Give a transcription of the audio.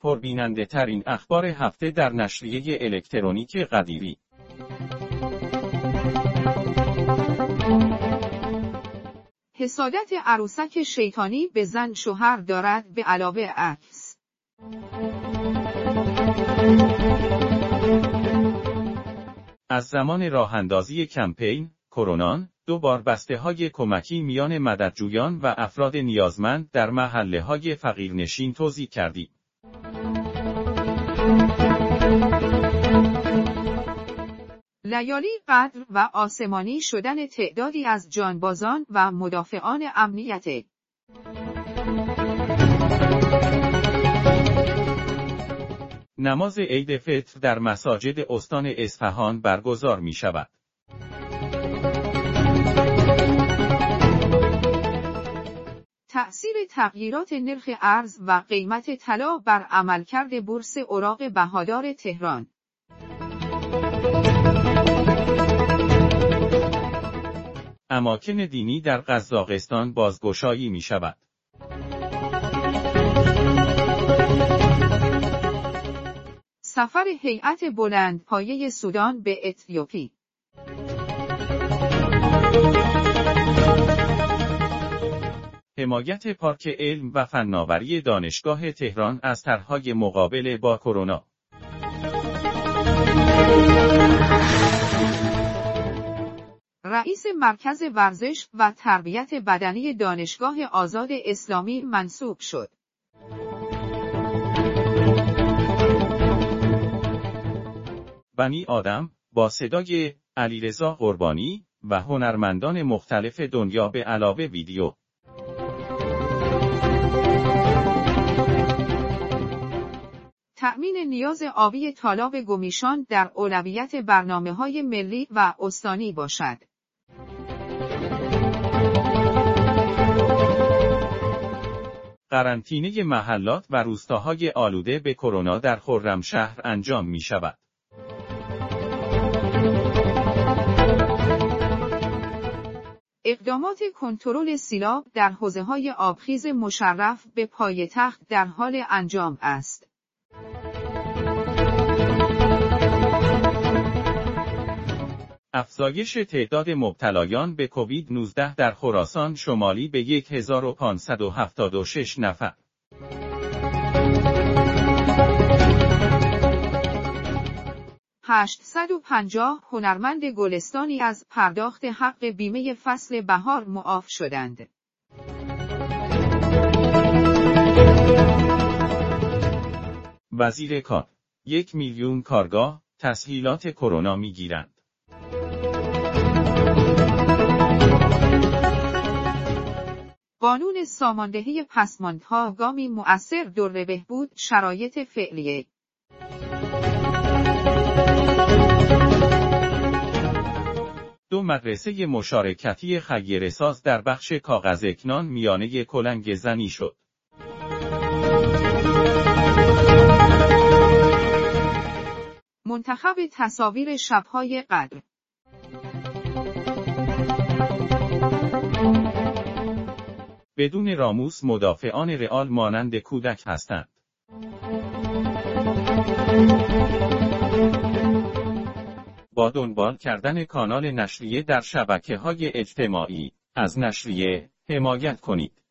پربیننده ترین اخبار هفته در نشریه الکترونیک قدیری حسادت عروسک شیطانی به زن شوهر دارد به علاوه عکس. از زمان راه اندازی کمپین، کرونان، دو بار بسته های کمکی میان مددجویان و افراد نیازمند در محله های فقیرنشین توضیح کردیم. لیالی قدر و آسمانی شدن تعدادی از جانبازان و مدافعان امنیت نماز عید فطر در مساجد استان اصفهان برگزار می شود. تأثیر تغییرات نرخ ارز و قیمت طلا بر عملکرد بورس اوراق بهادار تهران اماکن دینی در قزاقستان بازگشایی می شود. سفر هیئت بلند پایه سودان به اتیوپی حمایت پارک علم و فناوری دانشگاه تهران از طرحهای مقابله با کرونا رئیس مرکز ورزش و تربیت بدنی دانشگاه آزاد اسلامی منصوب شد. بنی آدم با صدای علیرضا قربانی و هنرمندان مختلف دنیا به علاوه ویدیو تأمین نیاز آبی طالاب گمیشان در اولویت برنامه های ملی و استانی باشد. قرنطینه محلات و روستاهای آلوده به کرونا در خرمشهر انجام می شود. اقدامات کنترل سیلاب در حوزه های آبخیز مشرف به پایتخت در حال انجام است. افزایش تعداد مبتلایان به کووید 19 در خراسان شمالی به 1576 نفر. پنجاه هنرمند گلستانی از پرداخت حق بیمه فصل بهار معاف شدند. وزیر کار یک میلیون کارگاه تسهیلات کرونا می‌گیرند. قانون ساماندهی پسماندها گامی مؤثر در بهبود شرایط فعلیه. مدرسه مشارکتی خیرساز در بخش کاغذ اکنان میانه کلنگ زنی شد. منتخب تصاویر شبهای قدر بدون راموس مدافعان رئال مانند کودک هستند. با دنبال کردن کانال نشریه در شبکه های اجتماعی، از نشریه حمایت کنید.